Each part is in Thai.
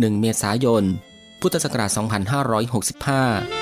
1 เมษายน พุทธศักราช 2565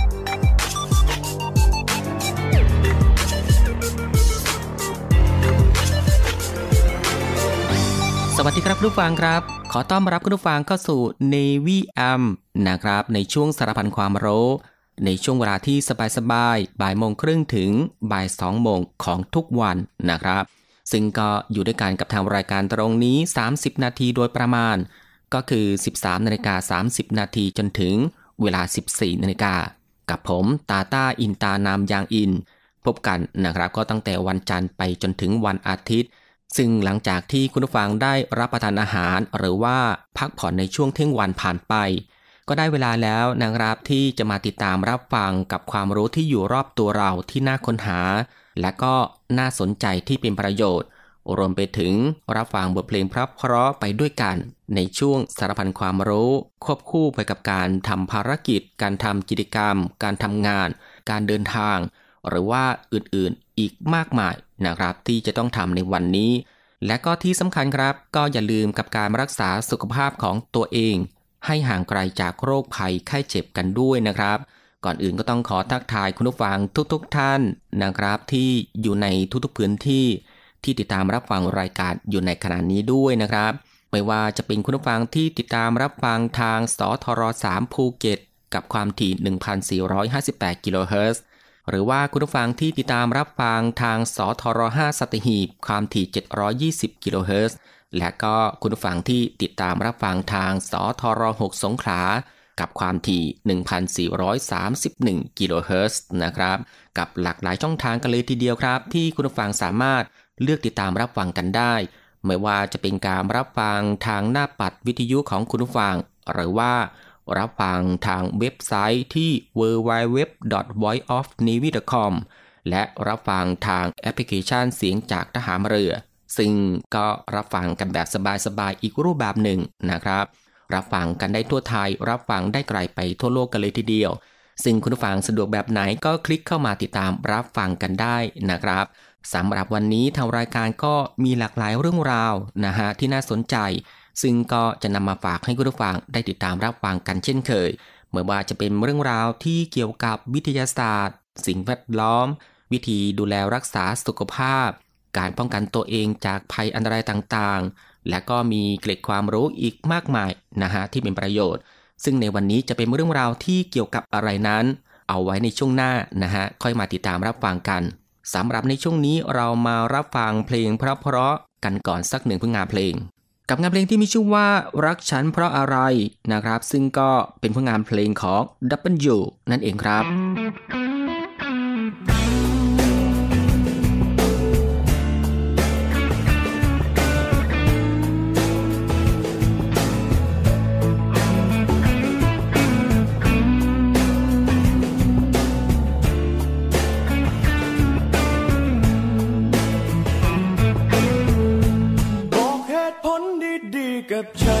วัสดีครับผู้ฟังครับ ขอต้อนรับคุณผู้ฟังเข้าสู่ Navy AM นะครับ ในช่วงสารพันความรู้ ในช่วงเวลาที่สบายๆบ่ายโมงครึ่งถึงบ่ายสองโมงของทุกวันนะครับ ซึ่งก็อยู่ด้วยกันกับทางรายการตรงนี้ 30 นาทีโดยประมาณ ก็คือ 13นาฬิกา30 นาทีจนถึงเวลา 14นาฬิกากับผมตาตาอินตานามยางอิน พบกันนะครับก็ตั้งแต่วันจันทร์ไปจนถึงวันอาทิตย์ ซึ่งหลังจากที่คุณผู้ฟังได้รับประทานอาหาร หรือว่าพักผ่อนในช่วงเที่ยงวันผ่านไป ก็ได้เวลาแล้วนะครับที่จะมาติดตามรับฟังกับความรู้ที่อยู่รอบตัวเราที่น่าค้นหา และก็น่าสนใจที่เป็นประโยชน์ รวมไปถึงรับฟังบทเพลงพระเพราะไปด้วยกัน ในช่วงสารพันความรู้ ควบคู่ไปกับการทำภารกิจ การทำกิจกรรม การทำงาน การเดินทาง หรือว่าอื่นๆอีกมากมายนะครับที่จะต้องทำในวันนี้ และก็ที่สำคัญครับ ก็อย่าลืมกับการรักษาสุขภาพของตัวเอง ให้ห่างไกลจากโรคภัยไข้เจ็บกันด้วยนะครับ ก่อนอื่นก็ต้องขอทักทายคุณผู้ฟังทุกๆทท่านนะครับ ที่อยู่ในทุกๆพื้นที่ ที่ติดตามรับฟังรายการอยู่ในขณะนี้ด้วยนะครับไม่ว่าจะเป็นคุณผู้ฟังที่ติดตามรับฟังทางสทร3ภูเก็ต กับความถี่ 1,458 กิโลเฮิรตซ์ หรือว่าคุณผู้ฟังที่ติดตามรับฟังทางสทร5สัตหีบความถี่ 720 กิโลเฮิรตซ์และก็คุณผู้ฟังที่ติดตามรับฟังทางสทร6สงขลากับความถี่ 1,431 กิโลเฮิรตซ์นะครับ กับหลากหลายช่องทางกันเลยทีเดียวครับ ที่คุณผู้ฟังสามารถเลือกติดตามรับฟังกันได้ ไม่ว่าจะเป็นการรับฟังทางหน้าปัดวิทยุของคุณผู้ฟัง หรือว่า รับฟังทางเว็บไซต์ที่ www.voiceofnavy.com และรับฟังทางแอปพลิเคชันเสียงจากทหารเรือ ซึ่งก็รับฟังกันแบบสบายๆอีกรูปแบบหนึ่งนะครับ รับฟังกันได้ทั่วไทย รับฟังได้ไกลไปทั่วโลกกันเลยทีเดียว ซึ่งคุณผู้ฟังสะดวกแบบไหนก็คลิกเข้ามาติดตามรับฟังกันได้นะครับสำหรับวันนี้ทางรายการก็มีหลากหลายเรื่องราวนะฮะที่น่าสนใจ ซึ่งก็จะนำมาฝากให้คุณผู้ฟังได้ติดตามรับฟังกันเช่นเคยเมื่อว่าจะเป็นเรื่องราวที่เกี่ยวกับวิทยาศาสตร์ สิ่งแวดล้อม วิธีดูแลรักษาสุขภาพ การป้องกันตัวเองจากภัยอันตรายต่างๆ และก็มีเกร็ดความรู้อีกมากมายนะฮะที่เป็นประโยชน์ ซึ่งในวันนี้จะเป็นเรื่องราวที่เกี่ยวกับอะไรนั้น เอาไว้ในช่วงหน้านะฮะค่อยมาติดตามรับฟังกันสำหรับในช่วงนี้เรามารับฟังเพลงเพราะๆกันก่อนสักหนึ่งผลงานเพลง กับงานเพลงที่มีชื่อว่ารักฉันเพราะอะไรนะครับ ซึ่งก็เป็นผลงานเพลงของ W นั่นเองครับ capture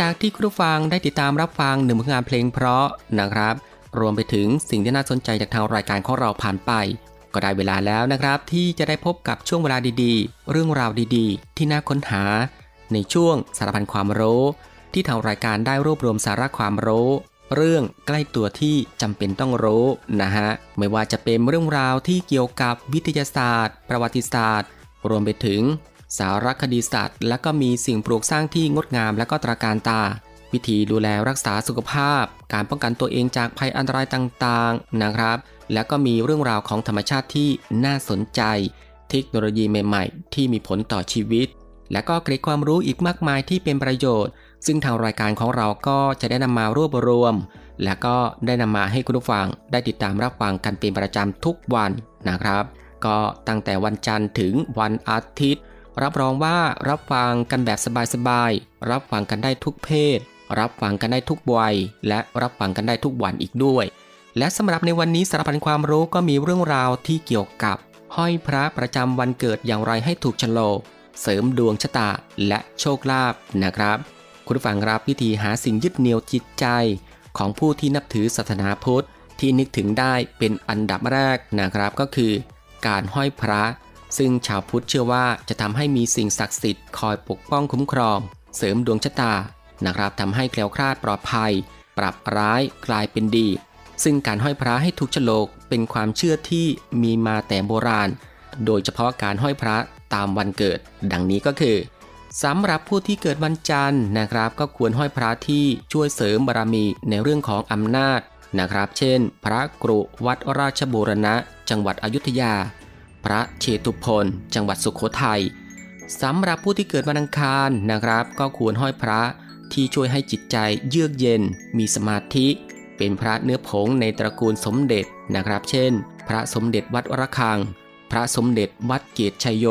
จากที่คุณผู้ฟังได้ติดตามรับฟังหนึ่งผลงานเพลงเพราะนะครับ รวมไปถึงสิ่งที่น่าสนใจจากทางรายการของเราผ่านไป ก็ได้เวลาแล้วนะครับ ที่จะได้พบกับช่วงเวลาดีๆ เรื่องราวดีๆ ที่น่าค้นหา ในช่วงสารพันความรู้ ที่ทางรายการได้รวบรวมสาระความรู้ เรื่องใกล้ตัวที่จำเป็นต้องรู้นะฮะไม่ว่าจะเป็นเรื่องราวที่เกี่ยวกับวิทยาศาสตร์ ประวัติศาสตร์ รวมไปถึง สารคดีสัตว์ และก็มีสิ่งปลูกสร้างที่งดงามและก็ตราการตา วิธีดูแลรักษาสุขภาพ การป้องกันตัวเองจากภัยอันตรายต่างๆนะครับ และก็มีเรื่องราวของธรรมชาติที่น่าสนใจ เทคโนโลยีใหม่ๆ ที่มีผลต่อชีวิต และก็เกร็ดความรู้อีกมากมายที่เป็นประโยชน์ ซึ่งทางรายการของเราก็จะได้นำมารวบรวม และก็ได้นำมาให้คุณผู้ฟังได้ติดตามรับฟังกันเป็นประจำทุกวันนะครับ ก็ตั้งแต่วันจันทร์ถึงวันอาทิตย์ รับรองว่ารับฟังกันแบบสบายๆ รับฟังกันได้ทุกเพศ รับฟังกันได้ทุกวัย และรับฟังกันได้ทุกวันอีกด้วย และสำหรับในวันนี้สารพันความรู้ก็มีเรื่องราวที่เกี่ยวกับ ห้อยพระประจำวันเกิดอย่างไรให้ถูกชะโล เสริมดวงชะตาและโชคลาภนะครับ คุณผังรับวิธีหาสิ่งยึดเหนี่ยวจิตใจ ของผู้ที่นับถือศาสนาพุทธที่นึกถึงได้เป็นอันดับแรกนะครับก็คือ การห้อยพระ ซึ่งชาวพุทธเชื่อว่าจะทำให้มีสิ่งศักดิ์สิทธิ์คอยปกป้องคุ้มครอง เสริมดวงชะตานะครับทำให้แคล้วคลาดปลอดภัย ปรับร้ายกลายเป็นดี ซึ่งการห้อยพระให้ถูกฉลกเป็นความเชื่อที่มีมาแต่โบราณ โดยเฉพาะการห้อยพระตามวันเกิด ดังนี้ก็คือสำหรับผู้ที่เกิดวันจันทร์นะครับ ก็ควรห้อยพระที่ช่วยเสริมบารมีในเรื่องของอำนาจนะครับ เช่น พระกรุวัดราชบูรณะ จังหวัดอยุธยา พระเชตุพนจังหวัดสุขโขทัยสำหรับผู้ที่เกิดวันอังคารนะครับ ก็ควรห้อยพระที่ช่วยให้จิตใจเยือกเย็น มีสมาธิ เป็นพระเนื้อผงในตระกูลสมเด็จนะครับ เช่น พระสมเด็จวัดวระฆัง พระสมเด็จวัดเกตชัยโย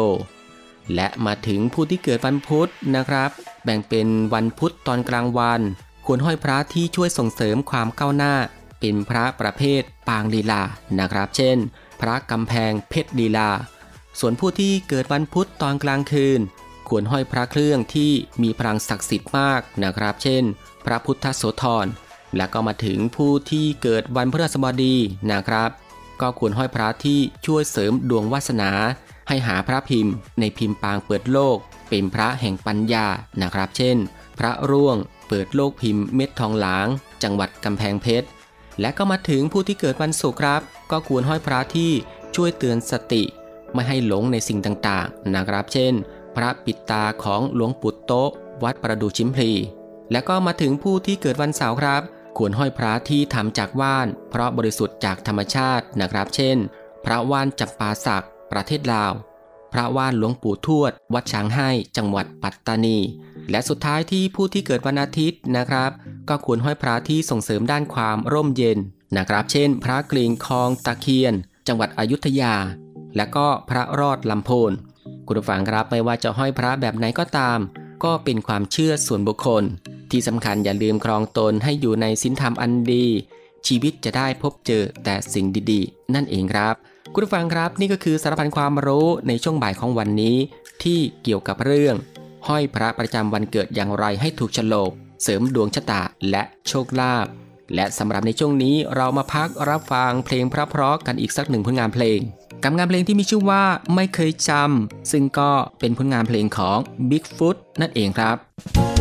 และมาถึงผู้ที่เกิดวันพุธนะครับ แบ่งเป็นวันพุธตอนกลางวัน ควรห้อยพระที่ช่วยส่งเสริมความก้าวหน้า เป็นพระประเภทปางลีลานะครับ เช่น พระกำแพงเพชรลีลา ส่วนผู้ที่เกิดวันพุธตอนกลางคืน ควรห้อยพระเครื่องที่มีพลังศักดิ์สิทธิ์มากนะครับ เช่น พระพุทธโสธร และก็มาถึงผู้ที่เกิดวันพฤหัสบดีนะครับ ก็ควรห้อยพระที่ช่วยเสริมดวงวาสนา ให้หาพระพิมพ์ ในพิมพ์ปางเปิดโลก เป็นพระแห่งปัญญานะครับ เช่น พระร่วงเปิดโลกพิมพ์เม็ดทองหลาง จังหวัดกำแพงเพชรและก็มาถึงผู้ที่เกิดวันศุกร์ครับ ก็ควรห้อยพระที่ช่วยเตือนสติ ไม่ให้หลงในสิ่งต่างๆนะครับ เช่น พระปิดตาของหลวงปู่โต๊ะวัดประดูชิมพลี และก็มาถึงผู้ที่เกิดวันเสาร์ครับ ควรห้อยพระที่ทำจากว่าน เพราะบริสุทธิ์จากธรรมชาตินะครับ เช่น พระว่านจับปาสักประเทศลาว พระว่านหลวงปู่ทวด วัดช้างให้จังหวัดปัตตานี และสุดท้ายที่ผู้ที่เกิดวันอาทิตย์นะครับ ก็ควรห้อยพระที่ส่งเสริมด้านความร่มเย็น นะครับ เช่น พระกลิงคลองตะเคียน จังหวัดอยุธยา และก็พระรอดลำโพนคุณผู้ฟังครับไม่ว่าจะห้อยพระแบบไหนก็ตาม ก็เป็นความเชื่อส่วนบุคคล ที่สำคัญอย่าลืมครองตนให้อยู่ในศีลธรรมอันดี ชีวิตจะได้พบเจอแต่สิ่งดีๆ นั่นเองครับ คุณผู้ฟังครับนี่ก็คือสารพันความรู้ในช่วงบ่ายของวันนี้ ที่เกี่ยวกับเรื่อง ห้อยพระประจำวันเกิดอย่างไรให้ถูกฉลกเสริมดวงชะตาและโชคลาภ และสำหรับในช่วงนี้เรามาพักรับฟังเพลงเพราะๆกันอีกสักหนึ่งผลงานเพลงกับงานเพลงที่มีชื่อว่าไม่เคยจำซึ่งก็เป็นผลงานเพลงของ Bigfoot นั่นเองครับ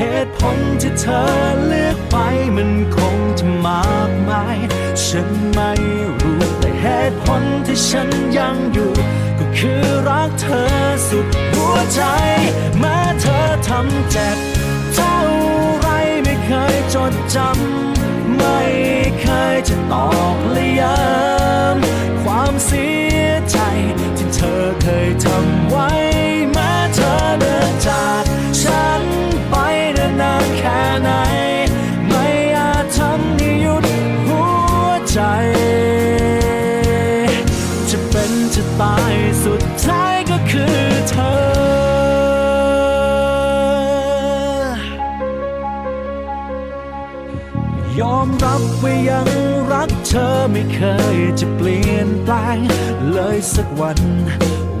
เหตุผลที่เธอเลือกไปมันคงจะมากมาย ฉันไม่รู้แต่เหตุผลที่ฉันยังอยู่ ก็คือรักเธอสุดหัวใจ แม้เธอทำเจ็บเท่าไรไม่เคยจดจำ ไม่เคยจะตอกและย้ำความเสียใจที่เธอเคยทำไว้ ยังรักเธอไม่เคยจะเปลี่ยนแปลง เลยสักวัน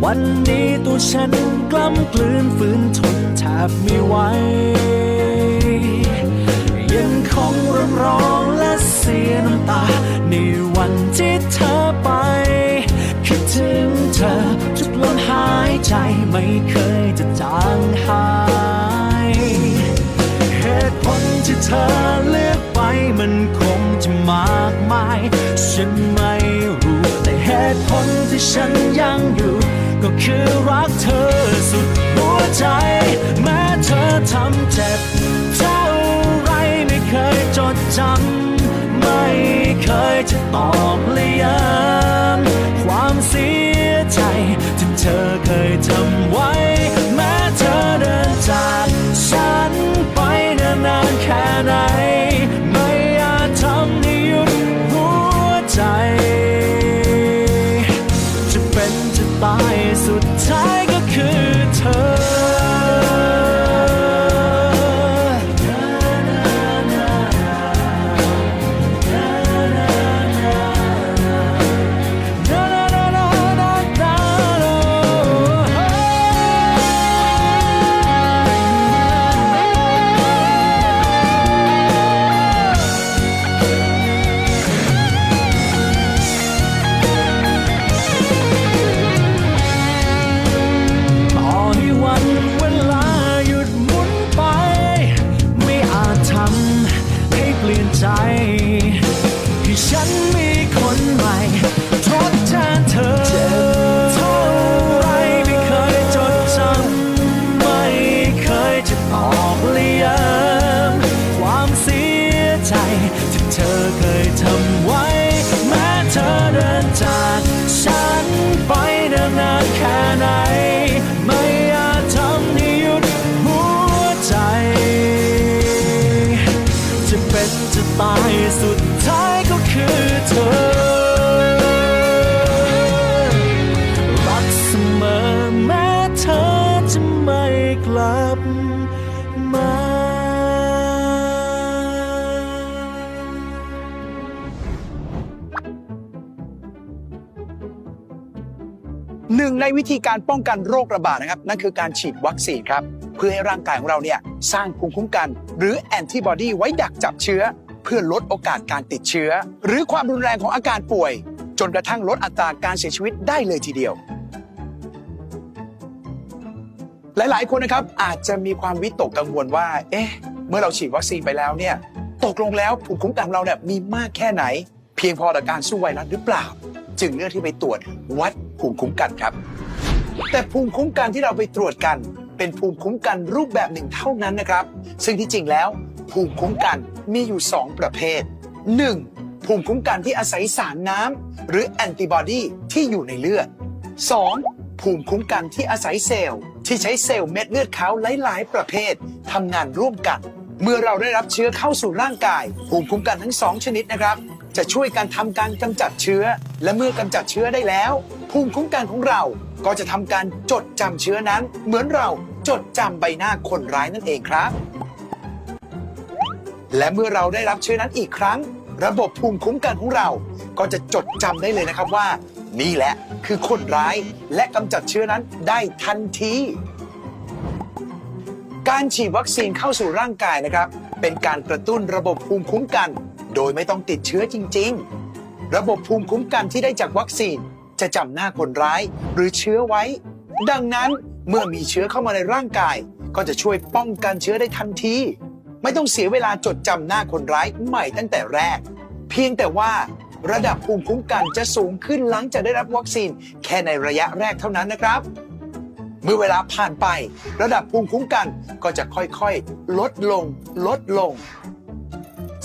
วันนี้ตัวฉันกล้ำกลืนฝืนทนแทบไม่ไหวยังคงรำร้องและเสียน้ำตา ในวันที่เธอไป คิดถึงเธอทุกลมหายใจไม่เคยจะจางหายเหตุผลที่เธอเลือกไปมันคง มากมาย ฉันไม่รู้แต่เหตุผลที่ฉันยังอยู่ ก็คือรักเธอสุดหัวใจ แม้เธอทำเจ็บเท่าไรไม่เคยจดจำไม่เคยจะตอกเลยย้ำความเสียใจที่เธอเคยทำไว้ แม้เธอเดินจากฉันไปนานๆแค่ไหน เธอเคยทำ ในวิธีการป้องกันโรคระบาดนะครับ นั่นคือการฉีดวัคซีนครับ เพื่อให้ร่างกายของเราเนี่ยสร้างภูมิคุ้มกัน หรือแอนติบอดีไว้ดักจับเชื้อ เพื่อลดโอกาสการติดเชื้อ หรือความรุนแรงของอาการป่วย จนกระทั่งลดอัตราการเสียชีวิตได้เลยทีเดียว หลายๆ คนนะครับอาจจะมีความวิตกกังวลว่า เอ๊ะ เมื่อเราฉีดวัคซีนไปแล้วเนี่ยตกลงแล้วภูมิคุ้มกันของเราเนี่ยมีมากแค่ไหน เพียงพอต่อการสู้ไวรัสหรือเปล่า จึงเลือกที่ไปตรวจวัด ภูมิคุ้มกันครับ แต่ภูมิคุ้มกันที่เราไปตรวจกัน เป็นภูมิคุ้มกันรูปแบบหนึ่งเท่านั้นนะครับ ซึ่งที่จริงแล้ว ภูมิคุ้มกันมีอยู่ 2 ประเภท 1. ภูมิคุ้มกันที่อาศัยสารน้ำหรือแอนติบอดีที่อยู่ในเลือด 2. ภูมิคุ้มกันที่อาศัยเซลล์ ที่ใช้เซลล์เม็ดเลือดขาวหลาย ๆ ประเภททำงานร่วมกัน เมื่อเราได้รับเชื้อเข้าสู่ร่างกาย ภูมิคุ้มกันทั้งสองชนิดนะครับ จะช่วยการทำการกำจัดเชื้อ และเมื่อกำจัดเชื้อได้แล้ว ภูมิคุ้มกันของเราก็จะทำการจดจำเชื้อนั้น เหมือนเราจดจำใบหน้าคนร้ายนั่นเองครับ และเมื่อเราได้รับเชื้อนั้นอีกครั้ง ระบบภูมิคุ้มกันของเรา ก็จะจดจำได้เลยนะครับว่า นี่แหละคือคนร้ายและกำจัดเชื้อนั้นได้ทันทีการฉีดวัคซีนเข้าสู่ร่างกายนะครับ เป็นการกระตุ้นระบบภูมิคุ้มกัน โดยไม่ต้องติดเชื้อจริง ๆ ระบบภูมิคุ้มกันที่ได้จากวัคซีน จะจำหน้าคนร้ายหรือเชื้อไว้ ดังนั้นเมื่อมีเชื้อเข้ามาในร่างกาย ก็จะช่วยป้องกันเชื้อได้ทันที ไม่ต้องเสียเวลาจดจำหน้าคนร้ายใหม่ตั้งแต่แรก เพียงแต่ว่าระดับภูมิคุ้มกันจะสูงขึ้นหลังจากได้รับวัคซีน แค่ในระยะแรกเท่านั้นนะครับ เมื่อเวลาผ่านไป ระดับภูมิคุ้มกันก็จะค่อยๆ ลดลง ลดลง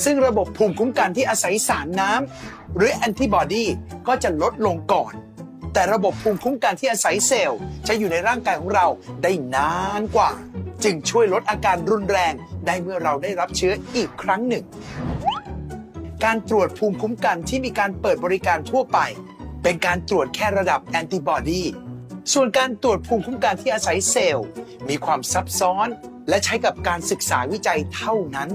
ซึ่งระบบภูมิคุ้มกันที่อาศัยสารน้ำหรือแอนติบอดีก็จะลดลงก่อน แต่ระบบภูมิคุ้มกันที่อาศัยเซลล์จะอยู่ในร่างกายของเราได้นานกว่า จึงช่วยลดอาการรุนแรงได้เมื่อเราได้รับเชื้ออีกครั้งหนึ่ง การตรวจภูมิคุ้มกันที่มีการเปิดบริการทั่วไป เป็นการตรวจแค่ระดับแอนติบอดีส่วนการตรวจภูมิคุ้มกันที่อาศัยเซลล์ มีความซับซ้อน และใช้กับการศึกษาวิจัยเท่านั้น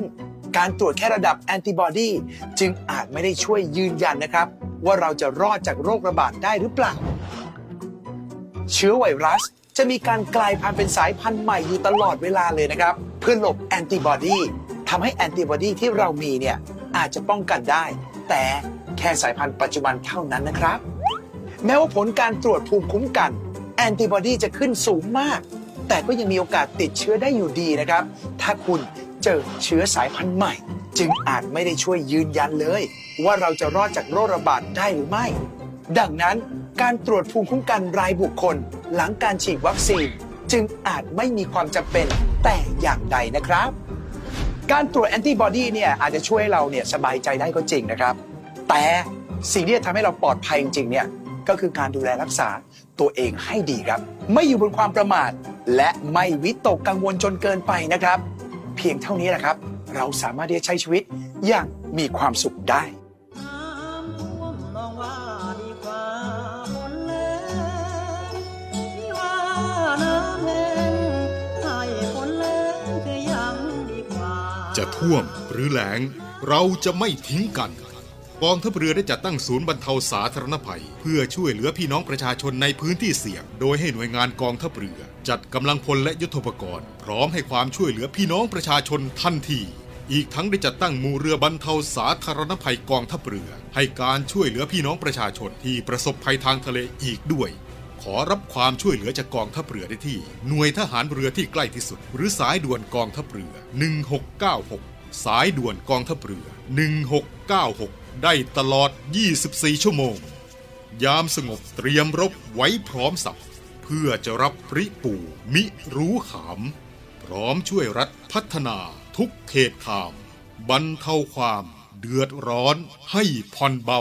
การตรวจแค่ระดับแอนติบอดีจึงอาจไม่ได้ช่วยยืนยันนะครับ ว่าเราจะรอดจากโรคระบาดได้หรือเปล่า เชื้อไวรัสจะมีการกลายพันธุ์เป็นสายพันธุ์ใหม่อยู่ตลอดเวลาเลยนะครับ เพื่อหลบแอนติบอดีทำให้แอนติบอดีที่เรามีเนี่ยอาจจะป้องกันได้ แต่แค่สายพันธุ์ปัจจุบันเท่านั้นนะครับ แม้ว่าผลการตรวจภูมิคุ้มกัน แอนติบอดีจะขึ้นสูงมาก แต่ก็ยังมีโอกาสติดเชื้อได้อยู่ดีนะครับ ถ้าคุณ เจอเชื้อสายพันธุ์ใหม่ จึงอาจไม่ได้ช่วยยืนยันเลย ว่าเราจะรอดจากโรคระบาดได้หรือไม่ ดังนั้นการตรวจภูมิคุ้มกันรายบุคคล หลังการฉีดวัคซีน จึงอาจไม่มีความจำเป็นแต่อย่างใดนะครับ การตรวจแอนติบอดีเนี่ยอาจจะช่วยเราเนี่ยสบายใจได้ก็จริงนะครับ แต่สิ่งที่จะทำให้เราปลอดภัยจริงๆเนี่ยก็คือการดูแลรักษาตัวเองให้ดีครับ ไม่อยู่บนความประมาท และไม่วิตกกังวลจนเกินไปนะครับ เพียงเท่านี้แหละครับ เราสามารถที่จะใช้ชีวิตอย่างมีความสุขได้จะท่วมหรือแล้งเราจะไม่ทิ้งกันกองทัพเรือได้จัดตั้งศูนย์บรรเทาสาธารณภัย เพื่อช่วยเหลือพี่น้องประชาชนในพื้นที่เสี่ยง โดยให้หน่วยงานกองทัพเรือ จัดกำลังพลและยุทธปกรณ์ พร้อมให้ความช่วยเหลือพี่น้องประชาชนทันที อีกทั้งได้จัดตั้งมูเรือบรรเทาสาธารณภัยกองทัพเรือ ให้การช่วยเหลือพี่น้องประชาชนที่ประสบภัยทางทะเลอีกด้วย ขอรับความช่วยเหลือจากกองทัพเรือได้ที่ หน่วยทหารเรือที่ใกล้ที่สุด หรือสายด่วนกองทัพเรือ 1696 สายด่วนกองทัพเรือ 1696 ได้ตลอด 24 ชั่วโมง ยามสงบเตรียมรบไว้พร้อมสับ พื่อจะรับปริปูมิรู้ขาม พร้อมช่วยรัฐพัฒนาทุกเขตขาม บรรเทาความเดือดร้อนให้ผ่อนเบา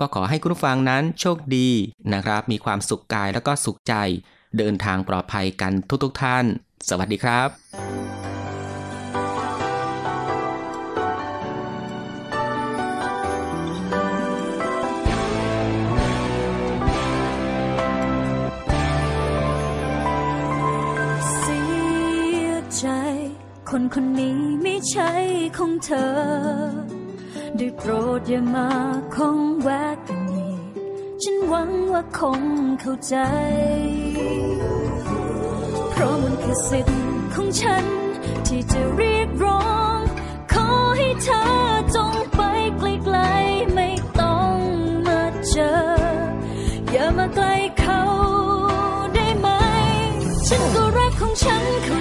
ก็ขอให้คุณผู้ฟังนั้นโชคดีนะครับ มีความสุขกายแล้วก็สุขใจ เดินทางปลอดภัยกันทุกๆท่าน สวัสดีครับคนคนนี้ไม่ใช่ของเธอ ได้โปรดอย่ามาคงแวะกันอีกฉันหวังว่าคงเข้าใจ เพราะมันคือสิทธิ์ของฉัน ที่จะเรียกร้อง ขอให้เธอจงไปไกลๆไม่ต้องมาเจอ อย่ามาใกล้เขาได้ไหม ฉันก็รักของฉันเข้า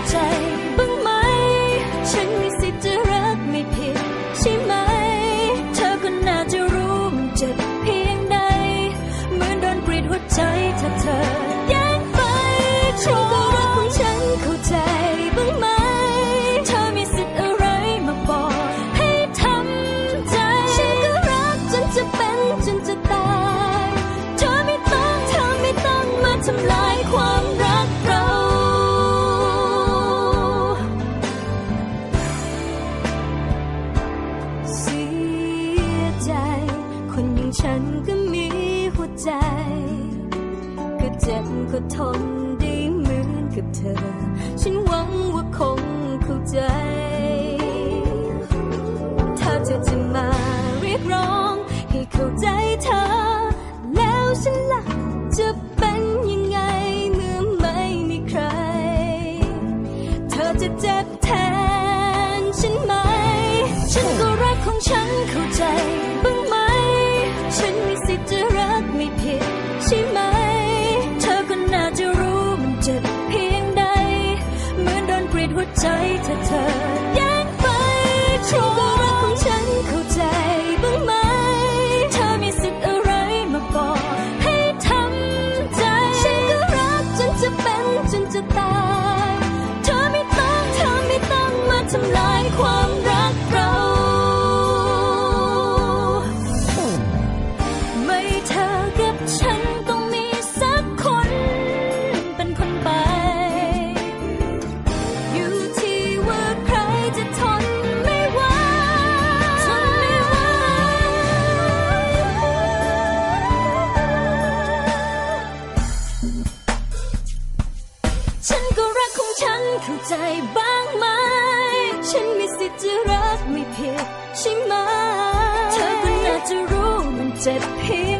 ทนได้เหมือนกับเธอ ฉันหวังว่าคงเข้าใจ ถ้าเธอจะมาเรียกร้อง ให้เข้าใจเธอ แล้วฉันล่ะจะเป็นยังไงเมื่อไม่มีใคร เธอจะเจ็บแทนฉันไหม ฉันก็รักของฉันเข้าใจ ใจถ้าเธอ เข้าใจบ้างไหม ฉันมีสิทธิ์จะรักไม่ผิดใช่ไหม เธอก็น่าจะรู้มันเจ็บเพีย